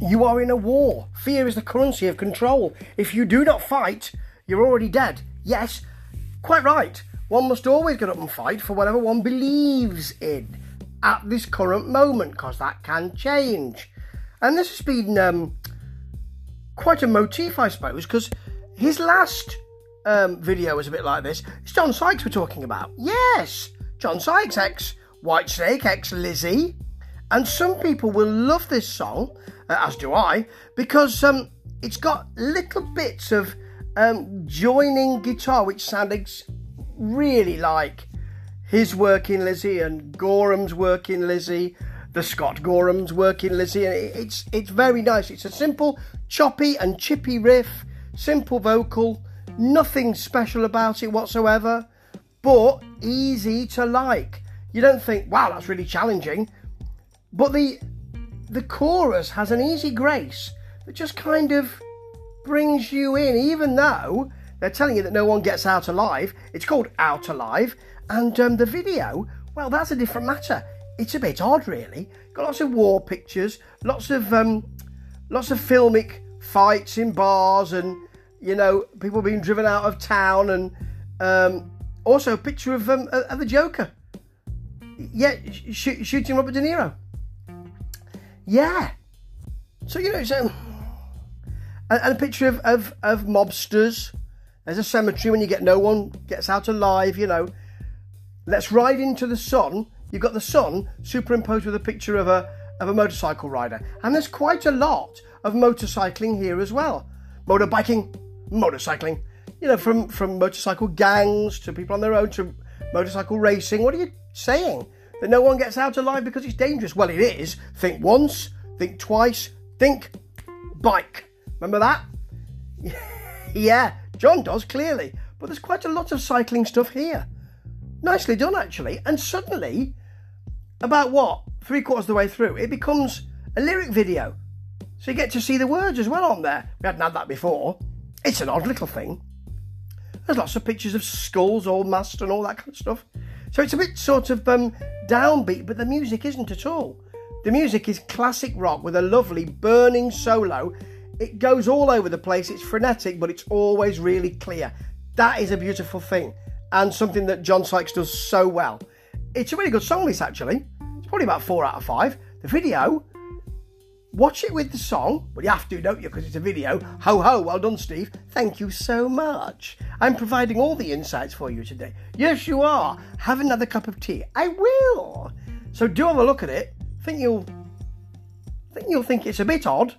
you are in a war. Fear is the currency of control. If you do not fight, you're already dead. Yes, quite right. One must always get up and fight for whatever one believes in at this current moment, because that can change. And this has been um, quite a motif, I suppose, because his last um, video was a bit like this. It's John Sykes we're talking about. Yes, John Sykes, ex Whitesnake, ex Lizzy. And some people will love this song, uh, as do I, because um, it's got little bits of um, joining guitar, which sound ex- really like his work in Lizzy and Gorham's work in Lizzy, the Scott Gorham's work in Lizzy. It's it's very nice. It's a simple, choppy and chippy riff, simple vocal, nothing special about it whatsoever, but easy to like. You don't think, wow, that's really challenging. But the the chorus has an easy grace that just kind of brings you in, even though they're telling you that no one gets out alive. It's called Out Alive, and um, the video, well, that's a different matter. It's a bit odd, really. Got lots of war pictures, lots of um, lots of filmic fights in bars, and you know people being driven out of town, and um, also a picture of um, of the Joker. Yeah, sh- shooting Robert De Niro. Yeah. So you know, and, a picture of, of of mobsters. There's a cemetery when you get no one gets out alive. You know. Let's ride into the sun. You've got the sun superimposed with a picture of a of a motorcycle rider, and there's quite a lot of motorcycling here as well. Motorbiking, motorcycling. You know, from from motorcycle gangs to people on their own to motorcycle racing. What are you saying? That no one gets out alive because it's dangerous. Well, it is. Think once, think twice, think bike. Remember that? yeah, John does clearly. But there's quite a lot of cycling stuff here. Nicely done, actually. And suddenly, about what? Three quarters of the way through, it becomes a lyric video. So you get to see the words as well on there. We hadn't had that before. It's an odd little thing. There's lots of pictures of skulls all masked and all that kind of stuff. So it's a bit sort of um, downbeat, but the music isn't at all. The music is classic rock with a lovely burning solo. It goes all over the place, it's frenetic, but it's always really clear. That is a beautiful thing, and something that John Sykes does so well. It's a really good song, this actually. It's probably about four out of five. The video, watch it with the song. Well, you have to, don't you? Because it's a video. Ho ho, well done, Steve. Thank you so much. I'm providing all the insights for you today. Yes, you are. Have another cup of tea. I will. So do have a look at it. I think you'll think you'll think it's a bit odd,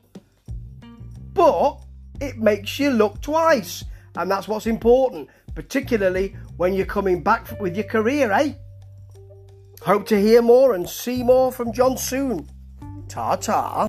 but it makes you look twice, and that's what's important, particularly when you're coming back with your career, eh? Hope to hear more and see more from John soon. Ta ta.